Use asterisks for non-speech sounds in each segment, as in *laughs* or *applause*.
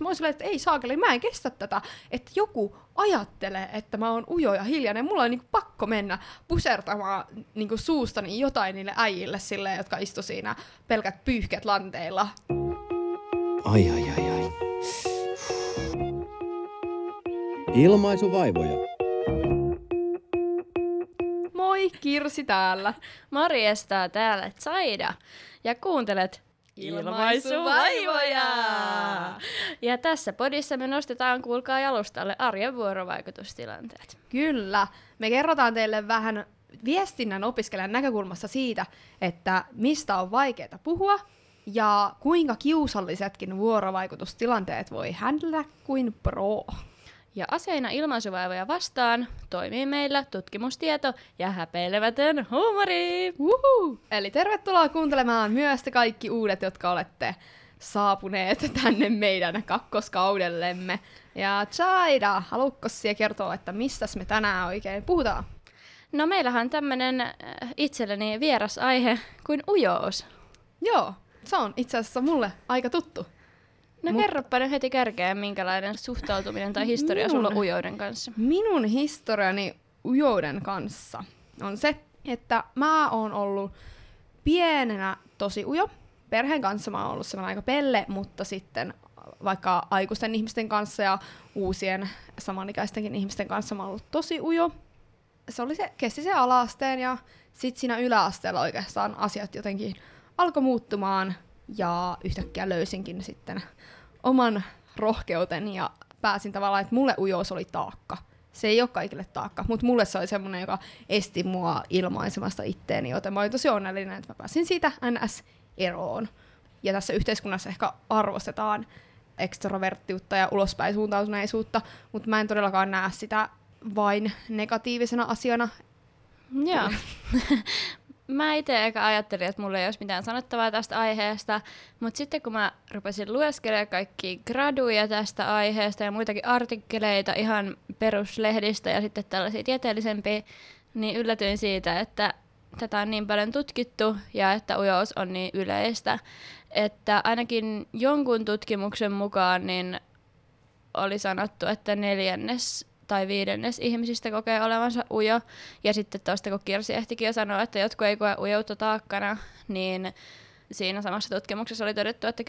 Mä olin silleen, että ei saakeli, mä en kestä tätä, että joku ajattelee, että mä oon ujo ja hiljainen. Mulla on niinku pakko mennä pusertamaan niinku suustani jotain niille äijille silleen, jotka istu siinä pelkät pyyhket lanteilla. Ai ai ai ai. Ilmaisuvaivoja. Moi, Kirsi täällä. Morjesta, täällä Zaida. Ja kuuntelet Ilmaisuvaivoja! Ja tässä podissa me nostetaan, kuulkaa jalustalle, arjen vuorovaikutustilanteet. Kyllä. Me kerrotaan teille vähän viestinnän opiskelijan näkökulmasta siitä, että mistä on vaikeaa puhua ja kuinka kiusallisetkin vuorovaikutustilanteet voi händellä kuin pro. Ja aseina ilmaisuvaivoja vastaan toimii meillä tutkimustieto ja häpeilemätön huumori. Uhu! Eli tervetuloa kuuntelemaan myös te kaikki uudet, jotka olette saapuneet tänne meidän kakkoskaudellemme. Ja Chaida, haluatko siellä kertoa, että mistä me tänään oikein puhutaan? No meillähän on tämmönen äh, itselleni vieras aihe kuin ujous. Joo, se on itse asiassa mulle aika tuttu. No Mut- kerropa nyt heti kärkeen, minkälainen suhtautuminen tai historia sulla on Minun- ujouden kanssa. Minun historiani ujouden kanssa on se, että mä oon ollut pienenä tosi ujo. Perheen kanssa mä oon ollut sellainen aika pelle, mutta sitten vaikka aikuisten ihmisten kanssa ja uusien samanikäistenkin ihmisten kanssa mä oon ollut tosi ujo. Se oli se, kesti se alaasteen ja sitten siinä yläasteella oikeastaan asiat jotenkin alkoi muuttumaan ja yhtäkkiä löysinkin sitten oman rohkeuteni ja pääsin tavallaan, että mulle ujous oli taakka. Se ei ole kaikille taakka, mutta mulle se oli semmoinen, joka esti mua ilmaisemasta itteeni, joten mä olin tosi onnellinen, että mä pääsin siitä NS eroon. Ja tässä yhteiskunnassa ehkä arvostetaan ekstroverttiutta ja ulospäin suuntautuneisuutta, mutta mä en todellakaan näe sitä vain negatiivisena asiana. Joo. *laughs* *laughs* mä itse eka ajattelin, että mulla ei olisi mitään sanottavaa tästä aiheesta, mutta sitten kun mä rupesin lueskelemaan kaikki graduja tästä aiheesta ja muitakin artikkeleita ihan peruslehdistä ja sitten tällaisia tieteellisempiä, niin yllätyin siitä, että tätä on niin paljon tutkittu ja että ujous on niin yleistä, että ainakin jonkun tutkimuksen mukaan niin oli sanottu, että neljännes tai viidennes ihmisistä kokee olevansa ujo. Ja sitten tuosta, kun Kirsi ehtikin jo sanoa, että jotkut ei koe ujoutta taakkana, niin siinä samassa tutkimuksessa oli todettu, että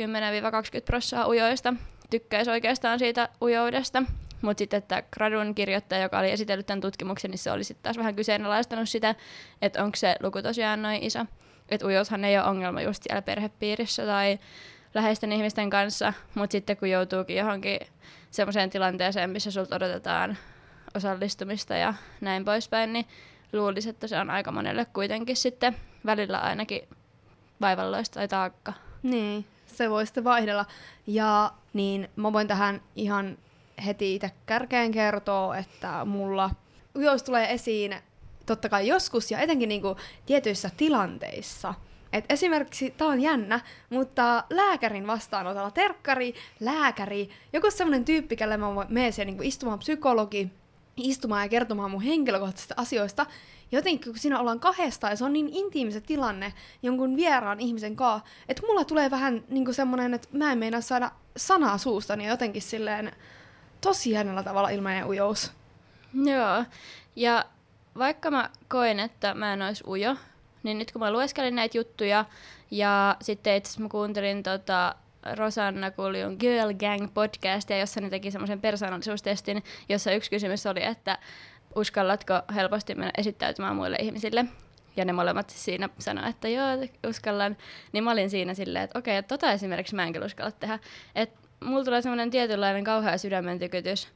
10-20 prosenttia ujoista tykkäisi oikeastaan siitä ujoudesta. Mutta sitten että gradun kirjoittaja, joka oli esitellyt tämän tutkimuksen, niin se oli sitten taas vähän kyseenalaistanut sitä, että onko se luku tosiaan noin iso. Että ujoushan ei ole ongelma just siellä perhepiirissä tai läheisten ihmisten kanssa, mutta sitten kun joutuukin johonkin semmoiseen tilanteeseen, missä sulta odotetaan osallistumista ja näin poispäin, niin luulisi, että se on aika monelle kuitenkin sitten välillä ainakin vaivalloista tai taakka. Niin, se voi sitten vaihdella. Ja niin mä voin tähän ihan heti itse kärkeen kertoa, että mulla ujous tulee esiin totta kai joskus ja etenkin niinku tietyissä tilanteissa. Et esimerkiksi, tää on jännä, mutta lääkärin vastaanotolla, terkkari, lääkäri, joku semmonen tyyppi, kelle mä menen niinku istumaan psykologi, istumaan ja kertomaan mun henkilökohtaisista asioista. Jotenkin kun siinä ollaan kahdesta ja se on niin intiimi se tilanne jonkun vieraan ihmisen kanssa, että mulla tulee vähän niinku semmonen, että mä en meinaa saada sanaa suustani ja jotenkin silleen tosi hienolla tavalla ilmainen ujous. Joo, ja vaikka mä koen, että mä en olisi ujo, niin nyt kun mä lueskelin näitä juttuja ja sitten itse mä kuuntelin tota Rosanna Kuljun Girl Gang podcastia, jossa ne teki semmoisen persoonallisuustestin, jossa yksi kysymys oli, että uskallatko helposti mennä esittäytymään muille ihmisille. Ja ne molemmat siinä sanoi, että joo, uskallan. Niin mä olin siinä silleen, että okei, tota esimerkiksi mä en kyllä uskalla tehdä. Että mulla tulee semmoinen tietynlainen kauhea sydämen tykytys.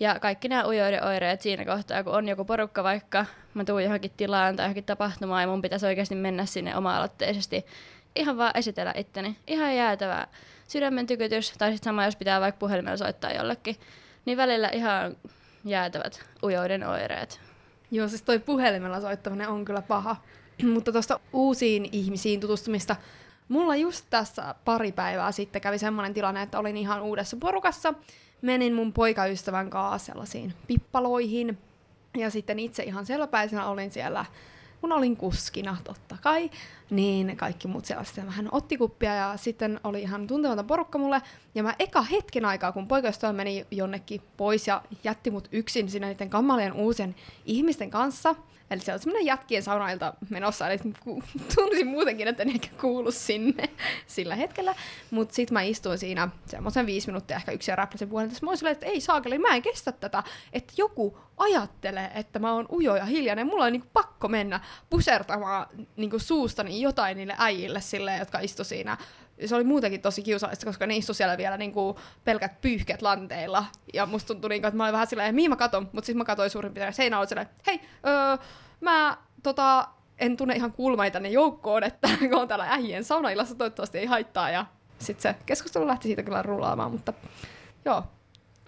Ja kaikki nämä ujoiden oireet siinä kohtaa, kun on joku porukka vaikka, mä tuun johonkin tilaan tai johonkin tapahtumaan ja mun pitäisi oikeasti mennä sinne oma-aloitteisesti ihan vaan esitellä itteni. Ihan jäätävä sydämen tykytys, tai sitten sama, jos pitää vaikka puhelimella soittaa jollekin, niin välillä ihan jäätävät ujoiden oireet. Joo, siis toi puhelimella soittaminen on kyllä paha. *clears throat* Mutta tuosta uusiin ihmisiin tutustumista. Mulla just tässä pari päivää sitten kävi semmoinen tilanne, että olin ihan uudessa porukassa. Menin mun poikaystävän kanssa sellaisiin pippaloihin. Ja sitten itse ihan selväpäisenä olin siellä kun olin kuskina totta kai, niin kaikki muut siellä sitten vähän otti kuppia ja sitten oli ihan tuntematon porukka mulle. Ja mä eka hetken aikaa, kun poikaystävä meni jonnekin pois ja jätti mut yksin siinä niiden kammalien uusien ihmisten kanssa, Eli se oli semmoinen jätkien saunailta menossa, eli tunsin muutenkin, että en ehkä kuulu sinne sillä hetkellä. Mutta sitten mä istuin siinä semmoisen viisi minuuttia ehkä yksi ja räpläsin puolen, että mä olin että ei saakeli, mä en kestä tätä, että joku ajattelee, että mä oon ujo ja hiljainen, mulla on niinku pakko mennä pusertamaan niinku suustani jotain niille äijille sille, jotka istu siinä se oli muutenkin tosi kiusallista, koska ne istu siellä vielä niinku pelkät pyyhkeet lanteilla. Ja musta tuntui niinku, että mä olin vähän silleen, mihin mä katon, mutta siis mä katoin suurin piirtein seinä oli silleen, hei, öö, mä tota, en tunne ihan kuulumaita tänne joukkoon, että *laughs* kun on täällä äijien saunaillassa, toivottavasti ei haittaa. Ja sitten se keskustelu lähti siitä kyllä rullaamaan, mutta joo.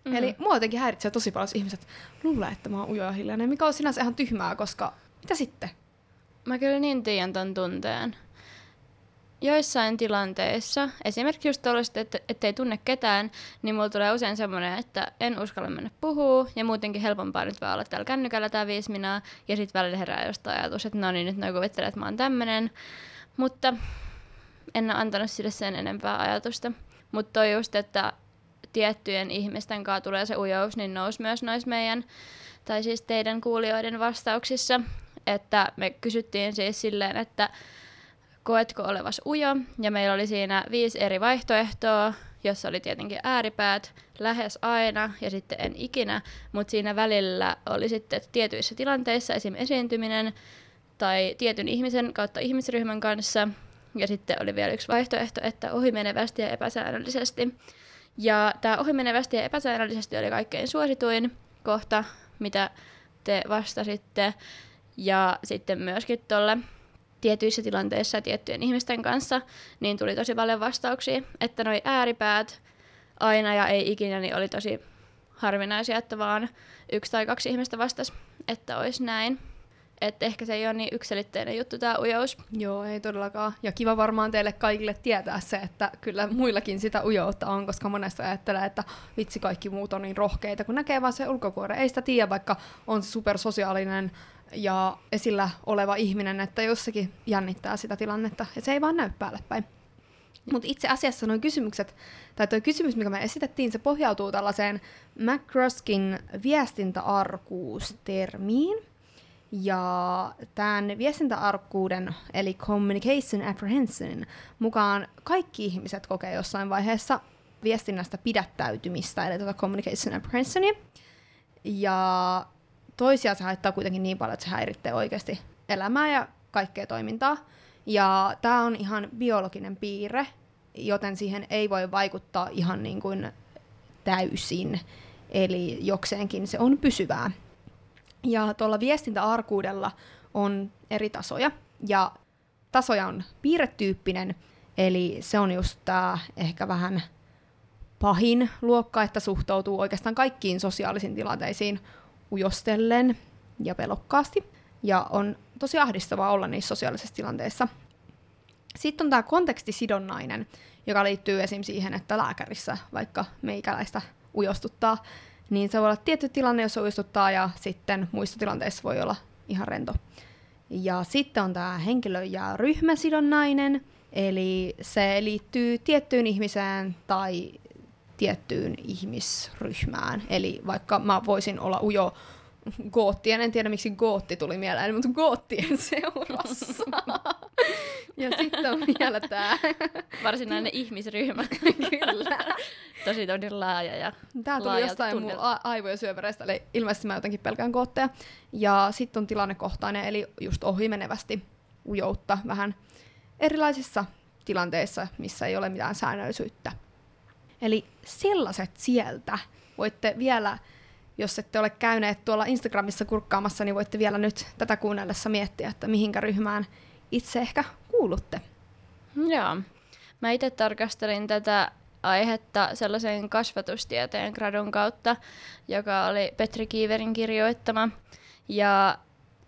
Mm. Eli mua jotenkin häiritsee tosi paljon, ihmiset luulee, että mä oon ujo ja hiljainen, mikä on sinänsä ihan tyhmää, koska mitä sitten? Mä kyllä niin tiedän ton tunteen joissain tilanteissa, esimerkiksi just tuollaista, että ettei tunne ketään, niin mulla tulee usein semmoinen, että en uskalla mennä puhuu ja muutenkin helpompaa nyt vaan olla täällä kännykällä tää viisi minaa, ja sitten välillä herää jostain ajatus, että no niin, nyt noin kuvittelee, että mä oon tämmönen, mutta en ole antanut sille sen enempää ajatusta. Mutta toi just, että tiettyjen ihmisten kanssa tulee se ujous, niin nousi myös noissa meidän, tai siis teidän kuulijoiden vastauksissa, että me kysyttiin siis silleen, että koetko olevas ujo, ja meillä oli siinä viisi eri vaihtoehtoa, jossa oli tietenkin ääripäät, lähes aina ja sitten en ikinä, mutta siinä välillä oli sitten tietyissä tilanteissa esim. esiintyminen tai tietyn ihmisen kautta ihmisryhmän kanssa, ja sitten oli vielä yksi vaihtoehto, että ohimenevästi ja epäsäännöllisesti. Ja tämä ohimenevästi ja epäsäännöllisesti oli kaikkein suosituin kohta, mitä te vastasitte. Ja sitten myöskin tuolle tietyissä tilanteissa tiettyjen ihmisten kanssa, niin tuli tosi paljon vastauksia, että noi ääripäät aina ja ei ikinä, niin oli tosi harvinaisia, että vaan yksi tai kaksi ihmistä vastasi, että olisi näin. Että ehkä se ei ole niin yksilitteinen juttu tämä ujous. Joo, ei todellakaan. Ja kiva varmaan teille kaikille tietää se, että kyllä muillakin sitä ujoutta on, koska monesta ajattelee, että vitsi kaikki muut on niin rohkeita, kun näkee vaan se ulkokuore. Ei sitä tiedä, vaikka on supersosiaalinen ja esillä oleva ihminen, että jossakin jännittää sitä tilannetta, ja se ei vaan näy päälle päin. Mutta itse asiassa nuo kysymykset, tai tuo kysymys, mikä me esitettiin, se pohjautuu tällaiseen McCroskin viestintäarkuustermiin. Ja tämän viestintäarkkuuden, eli Communication Apprehensionin mukaan kaikki ihmiset kokee jossain vaiheessa viestinnästä pidättäytymistä, eli tuota Communication Apprehensionia. Ja toisia se haittaa kuitenkin niin paljon, että se häiritsee oikeasti elämää ja kaikkea toimintaa. Ja tämä on ihan biologinen piirre, joten siihen ei voi vaikuttaa ihan niin kuin täysin. Eli jokseenkin se on pysyvää. Ja tuolla viestintäarkuudella on eri tasoja. Ja tasoja on piirretyyppinen, eli se on just tämä ehkä vähän pahin luokka, että suhtautuu oikeastaan kaikkiin sosiaalisiin tilanteisiin ujostellen ja pelokkaasti. Ja on tosi ahdistavaa olla niissä sosiaalisissa tilanteissa. Sitten on tämä kontekstisidonnainen, joka liittyy esim. siihen, että lääkärissä vaikka meikäläistä ujostuttaa, niin se voi olla tietty tilanne, jos ujostuttaa, ja sitten muissa tilanteissa voi olla ihan rento. Ja sitten on tämä henkilö- ja ryhmäsidonnainen, eli se liittyy tiettyyn ihmiseen tai tiettyyn ihmisryhmään. Eli vaikka mä voisin olla ujo goottien, en tiedä miksi gootti tuli mieleen, mutta goottien *laughs* seurassa. ja sitten on vielä tämä... Varsinainen ihmisryhmä. Kyllä. Tosi tosi laaja ja Tämä tuli jostain mun a- aivojen syöpäreistä, eli ilmeisesti mä jotenkin pelkään gootteja. Ja sitten on tilannekohtainen, eli just ohimenevästi ujoutta vähän erilaisissa tilanteissa, missä ei ole mitään säännöllisyyttä. Eli sellaiset sieltä voitte vielä, jos ette ole käyneet tuolla Instagramissa kurkkaamassa, niin voitte vielä nyt tätä kuunnellessa miettiä, että mihinkä ryhmään itse ehkä kuulutte. Joo. Mä itse tarkastelin tätä aihetta sellaisen kasvatustieteen gradun kautta, joka oli Petri Kiiverin kirjoittama. Ja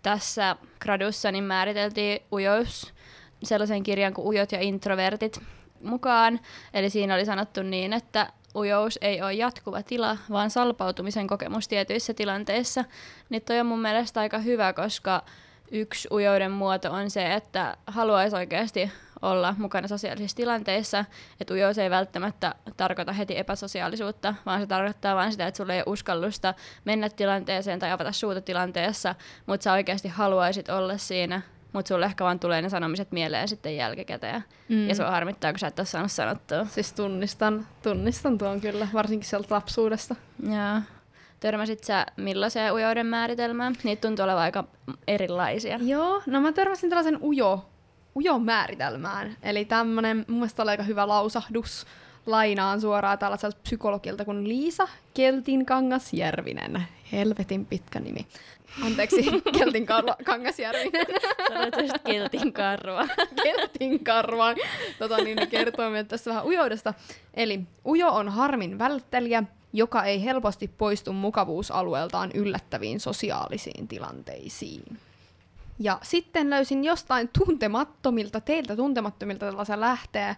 tässä gradussa niin määriteltiin ujous sellaisen kirjan kuin Ujot ja introvertit mukaan. Eli siinä oli sanottu niin, että ujous ei ole jatkuva tila, vaan salpautumisen kokemus tietyissä tilanteissa. Niin toi on mun mielestä aika hyvä, koska yksi ujouden muoto on se, että haluaisi oikeasti olla mukana sosiaalisissa tilanteissa. Että ujous ei välttämättä tarkoita heti epäsosiaalisuutta, vaan se tarkoittaa vain sitä, että sulla ei ole uskallusta mennä tilanteeseen tai avata suuta tilanteessa, mutta sä oikeasti haluaisit olla siinä, mutta sulle ehkä vaan tulee ne sanomiset mieleen sitten jälkikäteen. Mm. Ja sua harmittaa, kun sä et ole saanut sanottua. Siis tunnistan, tunnistan tuon kyllä, varsinkin sieltä lapsuudesta. Joo. Törmäsit sä millaiseen ujouden määritelmään? Niitä tuntuu olevan aika erilaisia. Joo, no mä törmäsin tällaisen ujo, ujo määritelmään. Eli tämmönen, mun mielestä oli aika hyvä lausahdus. Lainaan suoraan tällaiselta psykologilta kuin Liisa Keltin Kangasjärvinen. Helvetin pitkä nimi. Anteeksi, Keltin Kar- Kangasjärvinen. Sanoit Keltin karva. *laughs* Keltin karva. Tota, niin ne kertoo meille tässä vähän ujoudesta. Eli ujo on harmin välttelijä, joka ei helposti poistu mukavuusalueeltaan yllättäviin sosiaalisiin tilanteisiin. Ja sitten löysin jostain tuntemattomilta, teiltä tuntemattomilta tällaisen lähteä,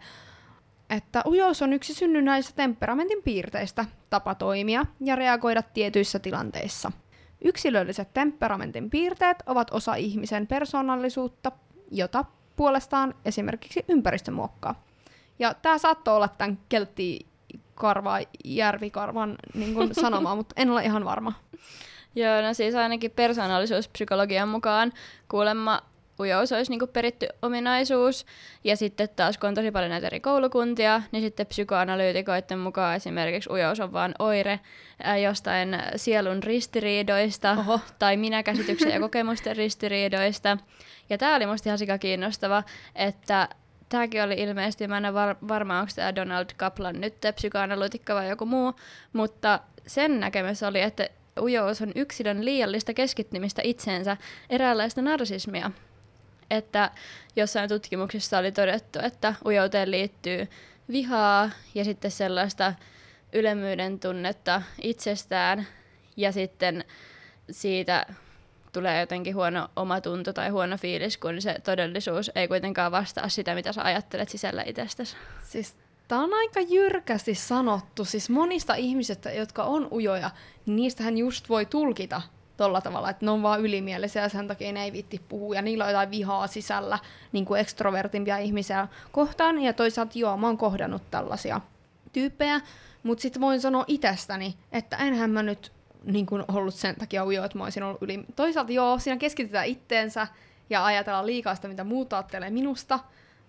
että ujous on yksi synnynnäisistä temperamentin piirteistä, tapa toimia ja reagoida tietyissä tilanteissa. Yksilölliset temperamentin piirteet ovat osa ihmisen persoonallisuutta, jota puolestaan esimerkiksi ympäristö muokkaa. Ja tämä saattoi olla tämän keltti karva, järvikarvan niin kuin *laughs* sanomaa, mutta en ole ihan varma. Joo, no siis ainakin persoonallisuuspsykologian mukaan kuulemma ujous olisi niinku peritty ominaisuus. Ja sitten taas, kun on tosi paljon näitä eri koulukuntia, niin sitten psykoanalyytikoiden mukaan esimerkiksi ujous on vain oire ää, jostain sielun ristiriidoista Oho. tai minäkäsityksen *laughs* ja kokemusten ristiriidoista. Ja tämä oli musta ihan sika kiinnostava, että tämäkin oli ilmeisesti, mä en ole var- varma, onko tämä Donald Kaplan nyt psykoanalytikka vai joku muu, mutta sen näkemys oli, että ujous on yksilön liiallista keskittymistä itseensä, eräänlaista narsismia. Että jossain tutkimuksissa oli todettu, että ujouteen liittyy vihaa ja sitten sellaista ylemmyyden tunnetta itsestään ja sitten siitä tulee jotenkin huono omatunto tai huono fiilis, kun se todellisuus ei kuitenkaan vastaa sitä, mitä sä ajattelet sisällä itsestäsi. Siis tää on aika jyrkästi sanottu. Siis monista ihmisistä, jotka on ujoja, niistähän just voi tulkita tolla tavalla, että ne on vaan ylimielisiä ja sen takia ne ei viitti puhua. Ja niillä on jotain vihaa sisällä niin kuin ekstrovertimpia ihmisiä kohtaan. Ja toisaalta joo, mä oon kohdannut tällaisia tyyppejä, mutta sitten voin sanoa itsestäni, että enhän mä nyt niin kuin ollut sen takia ujo, että mä olisin ollut yli... Toisaalta joo, siinä keskitytään itteensä ja ajatellaan liikaa sitä, mitä muut ajattelee minusta,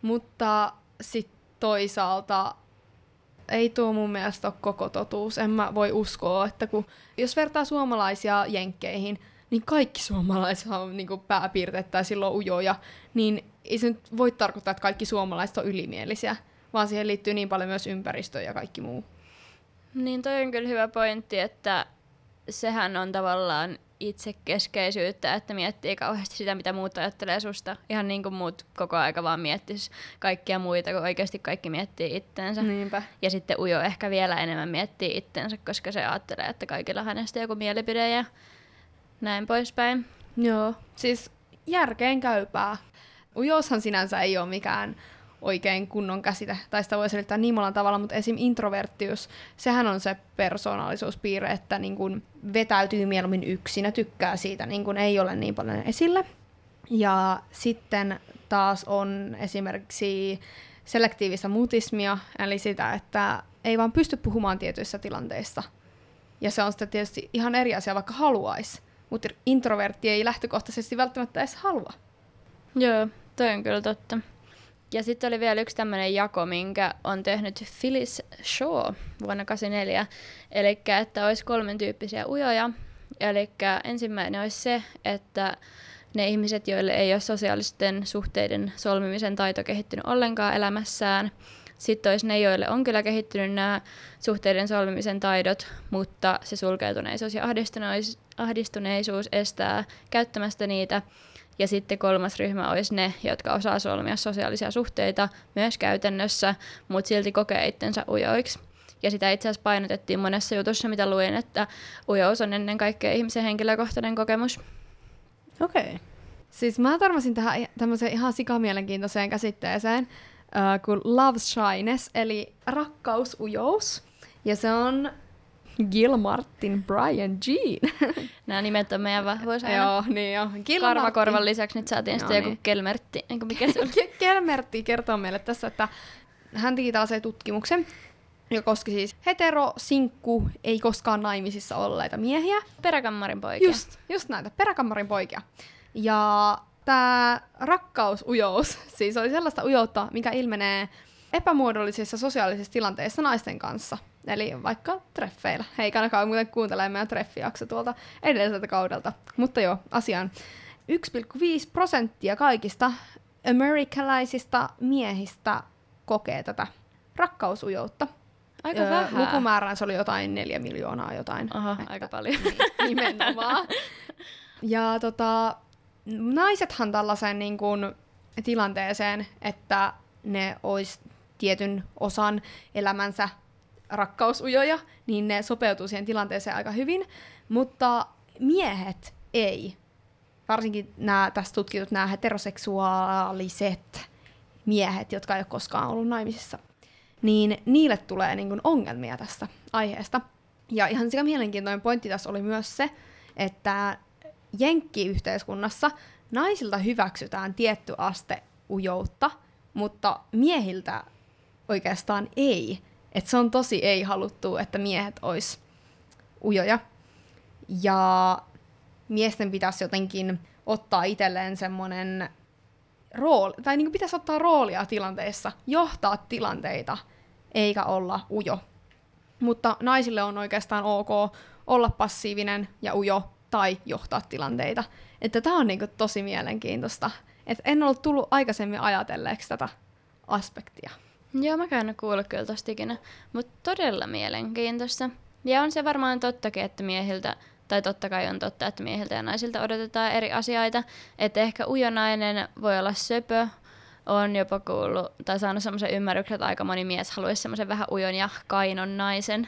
mutta sitten toisaalta ei tuo mun mielestä ole koko totuus. En mä voi uskoa, että kun, jos vertaa suomalaisia jenkkeihin, niin kaikki suomalaiset on niin pääpiirteet tai silloin ujoja, niin ei se nyt voi tarkoittaa, että kaikki suomalaiset on ylimielisiä, vaan siihen liittyy niin paljon myös ympäristö ja kaikki muu. Niin toi on kyllä hyvä pointti, että sehän on tavallaan itsekeskeisyyttä, että miettii kauheasti sitä, mitä muut ajattelee susta. Ihan niin kuin muut koko aika vaan miettis kaikkia muita, kun oikeasti kaikki miettii itteensä. Niinpä. Ja sitten Ujo ehkä vielä enemmän miettii itteensä, koska se ajattelee, että kaikilla on hänestä joku mielipide ja näin poispäin. Joo. Siis järkeen käypää. Ujoushan sinänsä ei ole mikään oikein kunnon käsite, tai sitä voi selittää niin monella tavalla, mutta esim. introverttius, sehän on se persoonallisuuspiirre, että niin kun vetäytyy mieluummin yksin ja tykkää siitä, niin kun ei ole niin paljon esillä. Ja sitten taas on esimerkiksi selektiivistä mutismia, eli sitä, että ei vaan pysty puhumaan tietyissä tilanteissa. Ja se on sitten tietysti ihan eri asia, vaikka haluaisi. Mutta introvertti ei lähtökohtaisesti välttämättä edes halua. Joo, toi on kyllä totta. Ja sitten oli vielä yksi tämmöinen jako, minkä on tehnyt Phyllis Shaw vuonna 1984. Eli että olisi kolmen tyyppisiä ujoja. Eli ensimmäinen olisi se, että ne ihmiset, joille ei ole sosiaalisten suhteiden solmimisen taito kehittynyt ollenkaan elämässään. Sitten olisi ne, joille on kyllä kehittynyt nämä suhteiden solmimisen taidot, mutta se sulkeutuneisuus ja ahdistuneisuus estää käyttämästä niitä. Ja sitten kolmas ryhmä olisi ne, jotka osaa solmia sosiaalisia suhteita myös käytännössä, mutta silti kokee itsensä ujoiksi. Ja sitä itse asiassa painotettiin monessa jutussa, mitä luin, että ujous on ennen kaikkea ihmisen henkilökohtainen kokemus. Okei. Okay. Siis mä törmäsin tähän tämmöiseen ihan sikamielenkiintoiseen käsitteeseen äh, kuin love shyness, eli rakkausujous. Ja se on Gil Martin, Brian Jean. *laughs* Nämä nimet on meidän vahvuus aina. Joo, niin jo. Gil Karvakorvan Martin. lisäksi nyt saatiin Joo, sitten joku niin. kelmertti, eikö mikä se oli? Ke- Kelmertti kertoo meille tässä, että hän teki tällaisen tutkimuksen, joka koski siis hetero, sinkku, ei koskaan naimisissa olleita miehiä. Peräkammarin poikia. Just, just näitä, peräkammarin poikia. Ja tämä rakkausujous, *laughs* siis oli sellaista ujoutta, mikä ilmenee epämuodollisissa sosiaalisissa tilanteissa naisten kanssa. Eli vaikka treffeillä. Hei, kannakaan muuten kuuntelemaan meidän treffijakso tuolta edelliseltä kaudelta. Mutta joo, asiaan. 1,5 prosenttia kaikista amerikkalaisista miehistä kokee tätä rakkausujoutta. Aika Öö, vähän. Lukumäärään se oli jotain neljä miljoonaa jotain. Aha, Että- aika paljon. *laughs* Nimenomaan. Ja tota, naisethan tällaiseen niin kuin, tilanteeseen, että ne ois tietyn osan elämänsä rakkausujoja, niin ne sopeutuu siihen tilanteeseen aika hyvin, mutta miehet ei. Varsinkin nämä tässä tutkitut nämä heteroseksuaaliset miehet, jotka ei ole koskaan ollut naimisissa, niin niille tulee niin kuin ongelmia tästä aiheesta. Ja ihan sekä mielenkiintoinen pointti tässä oli myös se, että jenkkiyhteiskunnassa naisilta hyväksytään tietty aste ujoutta, mutta miehiltä oikeastaan ei. Et se on tosi ei haluttu, että miehet ois ujoja. Ja miesten pitäisi jotenkin ottaa itselleen semmoinen rooli, tai niin pitäisi ottaa roolia tilanteessa, johtaa tilanteita, eikä olla ujo. Mutta naisille on oikeastaan ok olla passiivinen ja ujo tai johtaa tilanteita. Että tämä on niinku tosi mielenkiintoista. Et en ollut tullut aikaisemmin ajatelleeksi tätä aspektia. Joo, mä ole kuullut kyllä tosta ikinä, mutta todella mielenkiintoista. Ja on se varmaan tottakin, että miehiltä, tai totta kai on totta, että miehiltä ja naisilta odotetaan eri asioita. Että ehkä ujonainen voi olla söpö, on jopa kuullut tai saanut semmoisen ymmärryksen, että aika moni mies haluaisi semmoisen vähän ujon ja kainon naisen.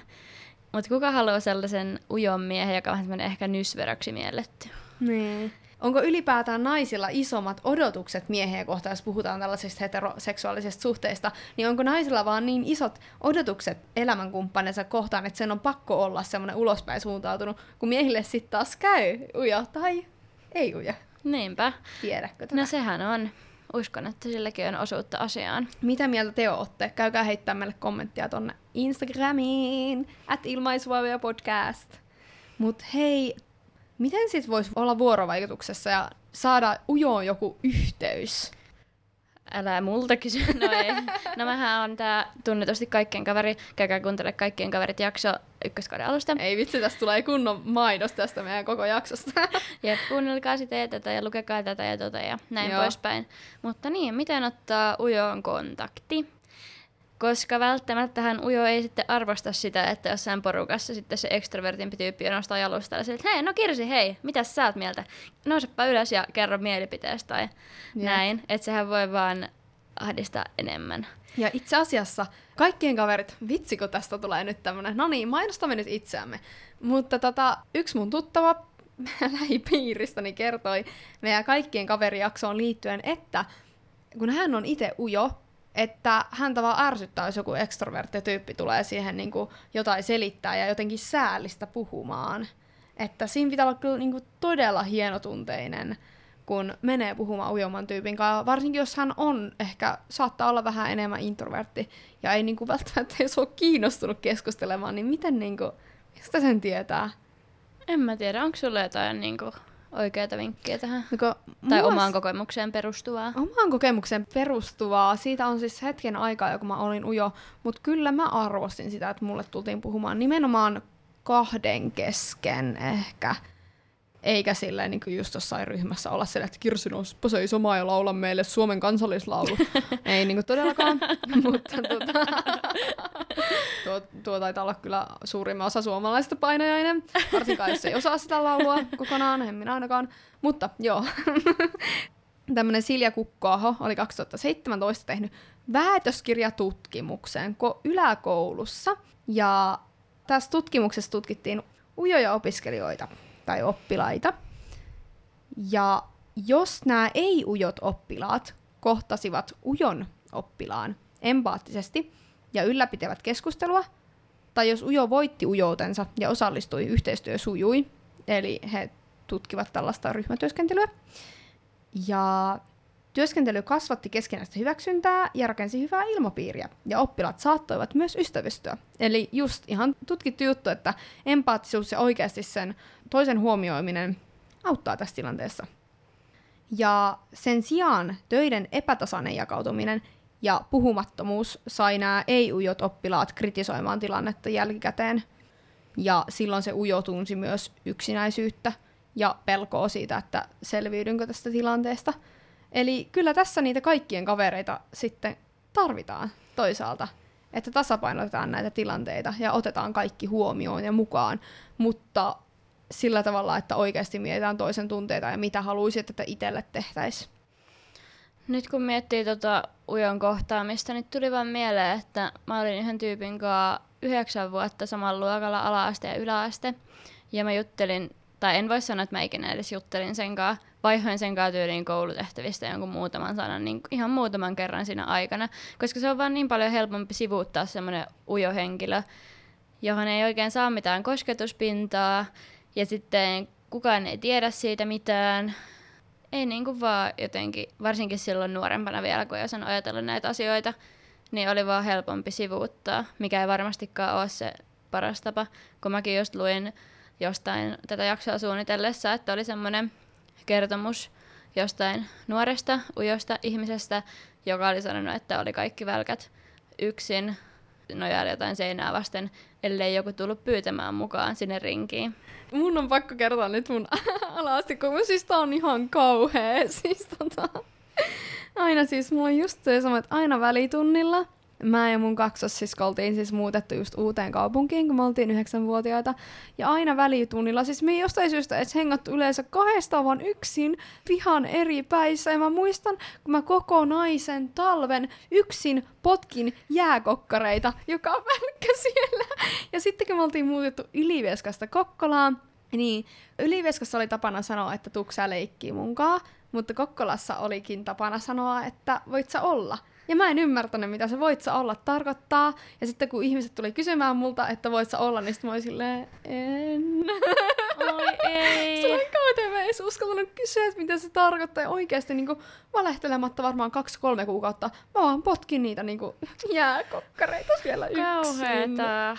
Mutta kuka haluaa sellaisen ujon miehen, joka on ehkä nysveröksi mielletty? Niin. Onko ylipäätään naisilla isommat odotukset miehiä kohtaan, jos puhutaan tällaisista heteroseksuaalisista suhteista, niin onko naisilla vaan niin isot odotukset elämänkumppanensa kohtaan, että sen on pakko olla semmoinen ulospäin suuntautunut, kun miehille sitten taas käy uja tai ei uja. Niinpä. Tiedätkö tätä? No sehän on. Uskon, että silläkin on osuutta asiaan. Mitä mieltä te ootte? Käykää heittää meille kommenttia tonne Instagramiin, at ilmaisuavia podcast. Mut hei, miten sit voisi olla vuorovaikutuksessa ja saada ujoon joku yhteys? Älä multa kysy. *laughs* No ei. No mähän on tää tunnetusti kaikkien kaveri. Käykää kuuntele kaikkien kaverit jakso ykköskauden alusta. Ei vitsi, tästä tulee kunnon mainos tästä meidän koko jaksosta. *laughs* Ja kuunnelkaa sitä ja tätä ja lukekaa tätä ja tota ja näin Joo. poispäin. Mutta niin, miten ottaa ujoon kontakti? Koska välttämättähän ujo ei sitten arvosta sitä, että jossain porukassa sitten se ekstrovertimpi tyyppi nostaa jalustalla sille, että hei, no Kirsi, hei, mitä sä oot mieltä? Nousepa ylös ja kerro mielipiteestä tai Jep. näin. Että sehän voi vaan ahdistaa enemmän. Ja itse asiassa kaikkien kaverit, vitsi kun tästä tulee nyt tämmönen, no niin, mainostamme nyt itseämme. Mutta tota, yksi mun tuttava *laughs* lähipiiristäni kertoi meidän kaikkien kaverijaksoon liittyen, että kun hän on itse ujo, että häntä vaan ärsyttää, jos joku ekstrovertti tyyppi tulee siihen niin kuin jotain selittää ja jotenkin säällistä puhumaan. Että siinä pitää olla kyllä niin kuin todella hienotunteinen, kun menee puhumaan ujomman tyypin kanssa, varsinkin jos hän on ehkä, saattaa olla vähän enemmän introvertti ja ei niin kuin välttämättä edes ole kiinnostunut keskustelemaan, niin miten niin kuin, mistä sen tietää? En mä tiedä, onko sulla jotain niinku oikeita vinkkejä tähän? No, Tai mulla- omaan kokemukseen perustuvaa? Omaan kokemukseen perustuvaa. Siitä on siis hetken aikaa, kun mä olin ujo. Mutta kyllä mä arvostin sitä, että mulle tultiin puhumaan nimenomaan kahden kesken ehkä. Eikä silleen niin kuin just jossain ryhmässä olla silleen, että Kirsi nouspa seisomaan ja laula meille Suomen kansallislaulu. *laughs* Ei niin kuin todellakaan, *laughs* mutta tuota, *laughs* tuo, tuo taitaa olla kyllä suurimman osa suomalaisista painajainen. Varsinkaan jos ei osaa sitä laulua kokonaan, en minä ainakaan. Mutta joo, tämmöinen Silja Kukkoaho oli 2017 tehnyt väitöskirjatutkimuksen ko- yläkoulussa. Ja tässä tutkimuksessa tutkittiin ujoja opiskelijoita tai oppilaita. Ja jos nämä ei-ujot oppilaat kohtasivat ujon oppilaan empaattisesti ja ylläpitävät keskustelua, tai jos ujo voitti ujoutensa ja osallistui, yhteistyö sujui. Eli he tutkivat tällaista ryhmätyöskentelyä. Ja työskentely kasvatti keskinäistä hyväksyntää ja rakensi hyvää ilmapiiriä, ja oppilaat saattoivat myös ystävystyä. Eli just ihan tutkittu juttu, että empaattisuus ja oikeasti sen toisen huomioiminen auttaa tässä tilanteessa. Ja sen sijaan töiden epätasainen jakautuminen ja puhumattomuus sai nämä ei-ujot oppilaat kritisoimaan tilannetta jälkikäteen. Ja silloin se ujo tunsi myös yksinäisyyttä ja pelkoa siitä, että selviydynkö tästä tilanteesta. Eli kyllä tässä niitä kaikkien kavereita sitten tarvitaan toisaalta, että tasapainotetaan näitä tilanteita ja otetaan kaikki huomioon ja mukaan, mutta sillä tavalla, että oikeasti mietitään toisen tunteita ja mitä haluaisit, että itselle tehtäisiin. Nyt kun miettii tota ujon kohtaamista, niin tuli vaan mieleen, että mä olin yhden tyypin kanssa yhdeksän vuotta samalla luokalla ala-aste ja yläaste. Ja mä juttelin, tai en voi sanoa, että mä ikinä edes juttelin sen kanssa, vaihoin sen kanssa tyyliin koulutehtävistä jonkun muutaman sanan, niin ihan muutaman kerran siinä aikana. Koska se on vaan niin paljon helpompi sivuuttaa semmoinen ujo henkilö, johon ei oikein saa mitään kosketuspintaa, ja sitten kukaan ei tiedä siitä mitään, ei niinku vaan jotenkin, varsinkin silloin nuorempana vielä, kun jos on ajatellut näitä asioita, niin oli vaan helpompi sivuuttaa, mikä ei varmastikaan ole se paras tapa. Kun mäkin just luin jostain tätä jaksoa suunnitellessa, että oli semmoinen kertomus jostain nuoresta, ujosta ihmisestä, joka oli sanonut, että oli kaikki välkät yksin nojailla jotain seinää vasten, ellei joku tullut pyytämään mukaan sinne rinkiin mun on pakko kertoa nyt mun *laughs* alasti, kun siis tää on ihan kauhea. *laughs* Siis tota, aina siis mulla on just se sama, että aina välitunnilla mä ja mun kaksossisko oltiin siis muutettu just uuteen kaupunkiin, kun me oltiin yhdeksänvuotiaita. Ja aina välitunnilla, siis me ei jostain syystä edes hengattu yleensä kahdesta, vaan yksin pihan eri päissä. Ja mä muistan, kun mä koko naisen talven yksin potkin jääkokkareita, joka välkkä siellä. Ja sitten kun me oltiin muutettu Ylivieskasta Kokkolaan, niin Ylivieskassa oli tapana sanoa, että tuksää leikkii munkaan, mutta Kokkolassa olikin tapana sanoa, että voit sä olla. Ja mä en ymmärtänyt, mitä se voit sä olla tarkoittaa. Ja sitten kun ihmiset tuli kysymään multa, että voit sä olla, niin sitten mä olin silleen, en. Oi ei. *laughs* se oli kauhean, mä en edes uskaltanut kysyä, että mitä se tarkoittaa. Ja oikeasti niin kuin, valehtelematta varmaan kaksi-kolme kuukautta, mä vaan potkin niitä niin kuin, jääkokkareita siellä yksin. Kauheeta.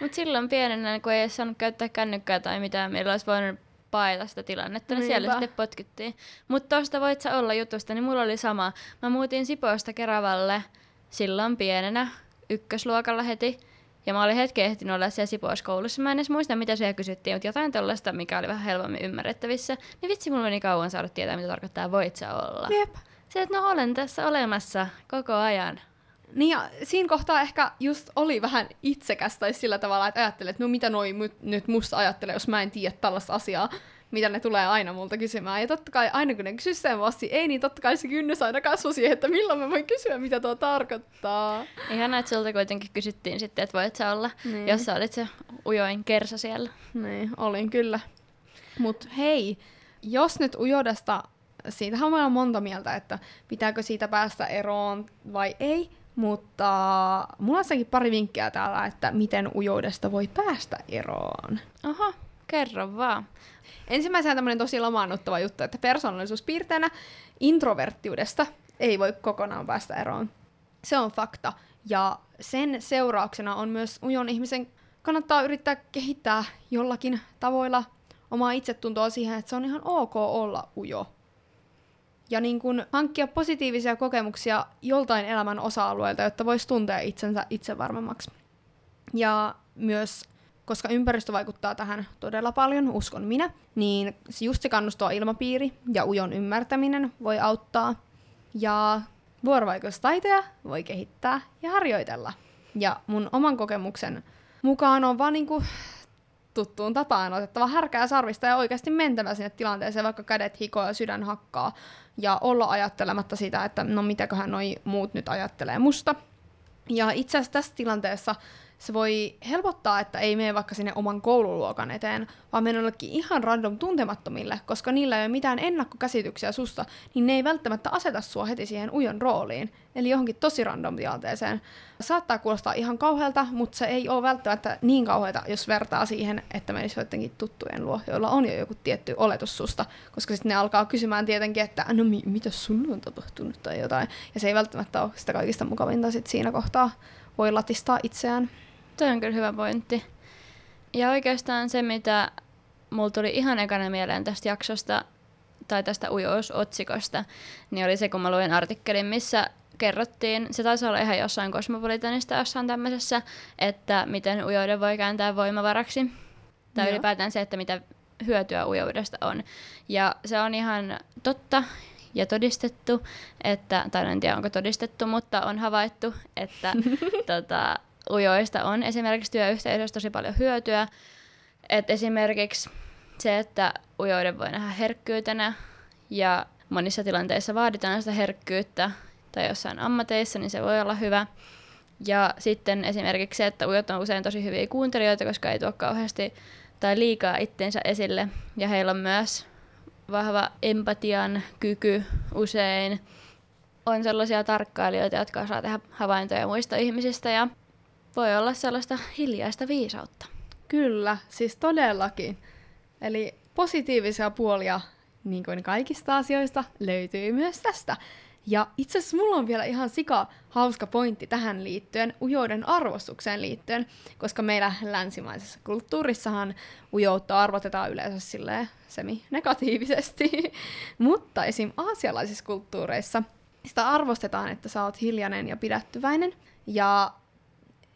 Mutta silloin pienenä, kun ei saanut käyttää kännykkää tai mitään, meillä olisi voinut paeta sitä tilannetta, niin siellä sitten potkittiin. Mutta tuosta voit sä olla jutusta, niin mulla oli sama. Mä muutin Sipoosta Keravalle silloin pienenä, ykkösluokalla heti. Ja mä olin hetken ehtinyt olla siellä Sipoossa koulussa. Mä en edes muista, mitä siellä kysyttiin, mutta jotain tällaista, mikä oli vähän helpommin ymmärrettävissä. Niin vitsi, mulla meni kauan saada tietää, mitä tarkoittaa voit sä olla. Jep. Se, että no olen tässä olemassa koko ajan. Niin ja siinä kohtaa ehkä just oli vähän itsekästä tai sillä tavalla, että ajattelet, että no mitä noi nyt musta ajattelee, jos mä en tiedä tällaista asiaa, mitä ne tulee aina multa kysymään. Ja totta kai aina kun ne kysyy sen vasti, ei, niin totta kai se kynnys aina kasvoi siihen, että milloin mä voin kysyä, mitä tuo tarkoittaa. Ihan että sulta kuitenkin kysyttiin sitten, että voit sä olla, niin. jos sä olit se ujoin kersa siellä. Niin, olin kyllä. Mut hei, jos nyt ujodasta, siitähän on monta mieltä, että pitääkö siitä päästä eroon vai ei, mutta mulla on sekin pari vinkkiä täällä, että miten ujoudesta voi päästä eroon. Aha, kerro vaan. Ensimmäisenä tämmöinen tosi lamaannuttava juttu, että persoonallisuuspiirteenä introverttiudesta ei voi kokonaan päästä eroon. Se on fakta. Ja sen seurauksena on myös ujon ihmisen kannattaa yrittää kehittää jollakin tavoilla omaa itsetuntoa siihen, että se on ihan ok olla ujo ja niin kuin hankkia positiivisia kokemuksia joltain elämän osa-alueelta, jotta voisi tuntea itsensä itsevarmemmaksi. Ja myös, koska ympäristö vaikuttaa tähän todella paljon, uskon minä, niin just se kannustava ilmapiiri ja ujon ymmärtäminen voi auttaa. Ja vuorovaikutustaitoja voi kehittää ja harjoitella. Ja mun oman kokemuksen mukaan on vaan niinku tuttuun tapaan otettava härkää sarvista ja oikeasti mentävä sinne tilanteeseen, vaikka kädet hikoa ja sydän hakkaa, ja olla ajattelematta sitä, että no mitäköhän noi muut nyt ajattelee musta. Ja itse asiassa tässä tilanteessa se voi helpottaa, että ei mene vaikka sinne oman koululuokan eteen, vaan mene jollekin ihan random tuntemattomille, koska niillä ei ole mitään ennakkokäsityksiä susta, niin ne ei välttämättä aseta sua heti siihen ujon rooliin, eli johonkin tosi random tilanteeseen. Saattaa kuulostaa ihan kauhealta, mutta se ei ole välttämättä niin kauheata, jos vertaa siihen, että menisi joidenkin tuttujen luo, joilla on jo joku tietty oletus susta, koska sitten ne alkaa kysymään tietenkin, että no mi- mitä sun on tapahtunut tai jotain, ja se ei välttämättä ole sitä kaikista mukavinta sit siinä kohtaa voi latistaa itseään. Toi on kyllä hyvä pointti. Ja oikeastaan se, mitä mulla tuli ihan ekana mieleen tästä jaksosta, tai tästä ujousotsikosta, niin oli se, kun mä luin artikkelin, missä kerrottiin, se taisi olla ihan jossain Cosmopolitanista jossain tämmöisessä, että miten ujouden voi kääntää voimavaraksi. Tai Joo. ylipäätään se, että mitä hyötyä ujoudesta on. Ja se on ihan totta ja todistettu, että, tai en tiedä onko todistettu, mutta on havaittu, että *laughs* tota, ujoista on esimerkiksi työyhteisössä tosi paljon hyötyä. Et esimerkiksi se, että ujouden voi nähdä herkkyytenä ja monissa tilanteissa vaaditaan sitä herkkyyttä tai jossain ammateissa, niin se voi olla hyvä. Ja sitten esimerkiksi se, että ujot on usein tosi hyviä kuuntelijoita, koska ei tuo kauheasti tai liikaa itsensä esille. Ja heillä on myös vahva empatian kyky usein. On sellaisia tarkkailijoita, jotka osaa tehdä havaintoja muista ihmisistä ja voi olla sellaista hiljaista viisautta. Kyllä, siis todellakin. Eli positiivisia puolia, niin kuin kaikista asioista, löytyy myös tästä. Ja itse asiassa mulla on vielä ihan sika hauska pointti tähän liittyen, ujouden arvostukseen liittyen, koska meillä länsimaisessa kulttuurissahan ujoutta arvotetaan yleensä silleen semi-negatiivisesti, *laughs* mutta esim. aasialaisissa kulttuureissa sitä arvostetaan, että sä oot hiljainen ja pidättyväinen. Ja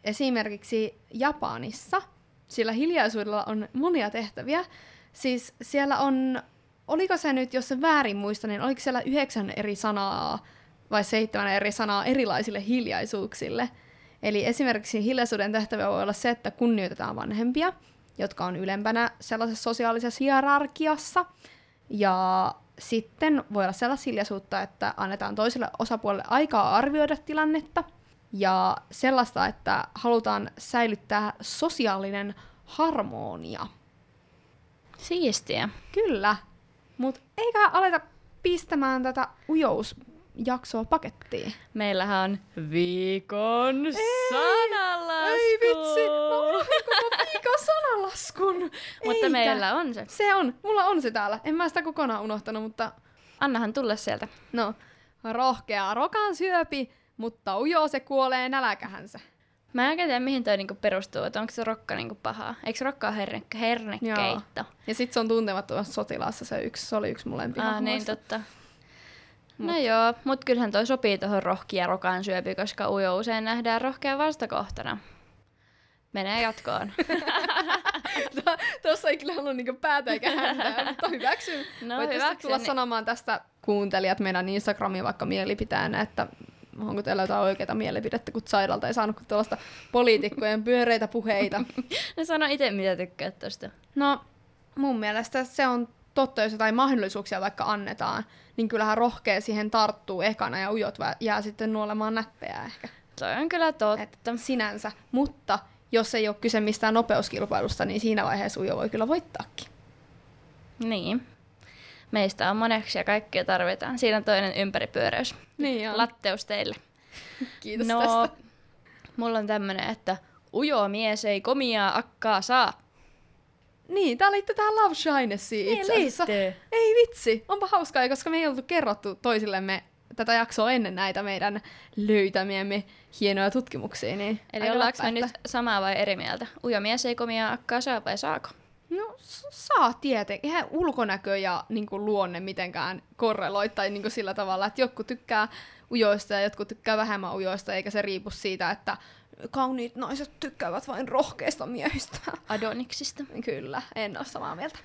esimerkiksi Japanissa sillä hiljaisuudella on monia tehtäviä. Siis siellä on, oliko se nyt, jos se väärin muistan, niin oliko siellä yhdeksän eri sanaa vai seitsemän eri sanaa erilaisille hiljaisuuksille. Eli esimerkiksi hiljaisuuden tehtävä voi olla se, että kunnioitetaan vanhempia, jotka on ylempänä sellaisessa sosiaalisessa hierarkiassa. Ja sitten voi olla sellaista hiljaisuutta, että annetaan toiselle osapuolelle aikaa arvioida tilannetta. Ja sellaista, että halutaan säilyttää sosiaalinen harmonia. Siistiä. Kyllä. Mutta eikä aleta pistämään tätä ujousjaksoa pakettiin. Meillähän on viikon sanalasku. Ei vitsi, mä unohdin koko viikon sanalaskun. Mutta Eikä. meillä on se. Se on, mulla on se täällä. En mä sitä kokonaan unohtanut, mutta Annahan tulla sieltä. no, rohkea rokan syöpi, mutta ujo se kuolee näläkähänsä. Mä en tiedä, mihin toi niinku perustuu, että onko se rokka niinku pahaa. Eikö se rokka ole herne, hernekeitto? Ja sit se on tuntemattomassa sotilaassa se yksi, se oli yksi mun Ah, niin totta. No joo, mut kyllähän toi sopii tuohon rohkia rokan syöpi, koska ujo usein nähdään rohkean vastakohtana. Menee jatkoon. *laughs* Tuossa ei kyllä ollut niinku päätä eikä häntää, mutta hyväksyn. No, Voitte sitten tulla sanomaan tästä kuuntelijat meidän Instagramiin vaikka mielipiteenä, että onko teillä jotain oikeaa mielipidettä, kun Sairalta ei saanut kuin tuollaista poliitikkojen pyöreitä puheita. *laughs* No sano itse, mitä tykkäät tosta. No, mun mielestä se on totta, jos jotain mahdollisuuksia vaikka annetaan, niin kyllähän rohkea siihen tarttuu ekana ja ujot jää sitten nuolemaan näppejä ehkä. Toi on kyllä totta. Että sinänsä. Mutta jos ei ole kyse mistään nopeuskilpailusta, niin siinä vaiheessa ujo voi kyllä voittaakin. Niin. Meistä on moneksi ja kaikkia tarvitaan. Siinä on toinen ympäripyöreys. Niin on. Latteus teille. Kiitos no, tästä. mulla on tämmönen, että ujo mies ei komiaa akkaa saa. Niin, tää liittyy tähän Love Shinessiin Niin itse asiassa. liittyy. Ei vitsi, onpa hauskaa, koska me ei oltu kerrottu toisillemme tätä jaksoa ennen näitä meidän löytämiemme hienoja tutkimuksia. Niin Eli ollaanko me nyt samaa vai eri mieltä? Ujo mies ei komiaa akkaa saa vai saako? No saa tietenkin. Eihän ulkonäkö ja niin kuin, luonne mitenkään korreloi tai niin kuin, sillä tavalla, että jotkut tykkää ujoista ja jotkut tykkää vähemmän ujoista, eikä se riipu siitä, että kauniit naiset tykkäävät vain rohkeista miehistä. Adoniksista. Kyllä, en ole samaa mieltä.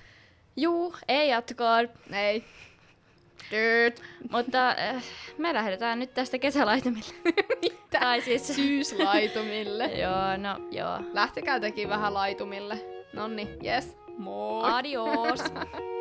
Juu, ei jatkoon. Ei. Dude. Mutta äh, me lähdetään nyt tästä kesälaitumille. *laughs* Mitä? Tai siis... Syyslaitumille. *laughs* joo, no joo. Lähtekää tekin vähän laitumille. Nonni, yes. Moi. Adios. *laughs*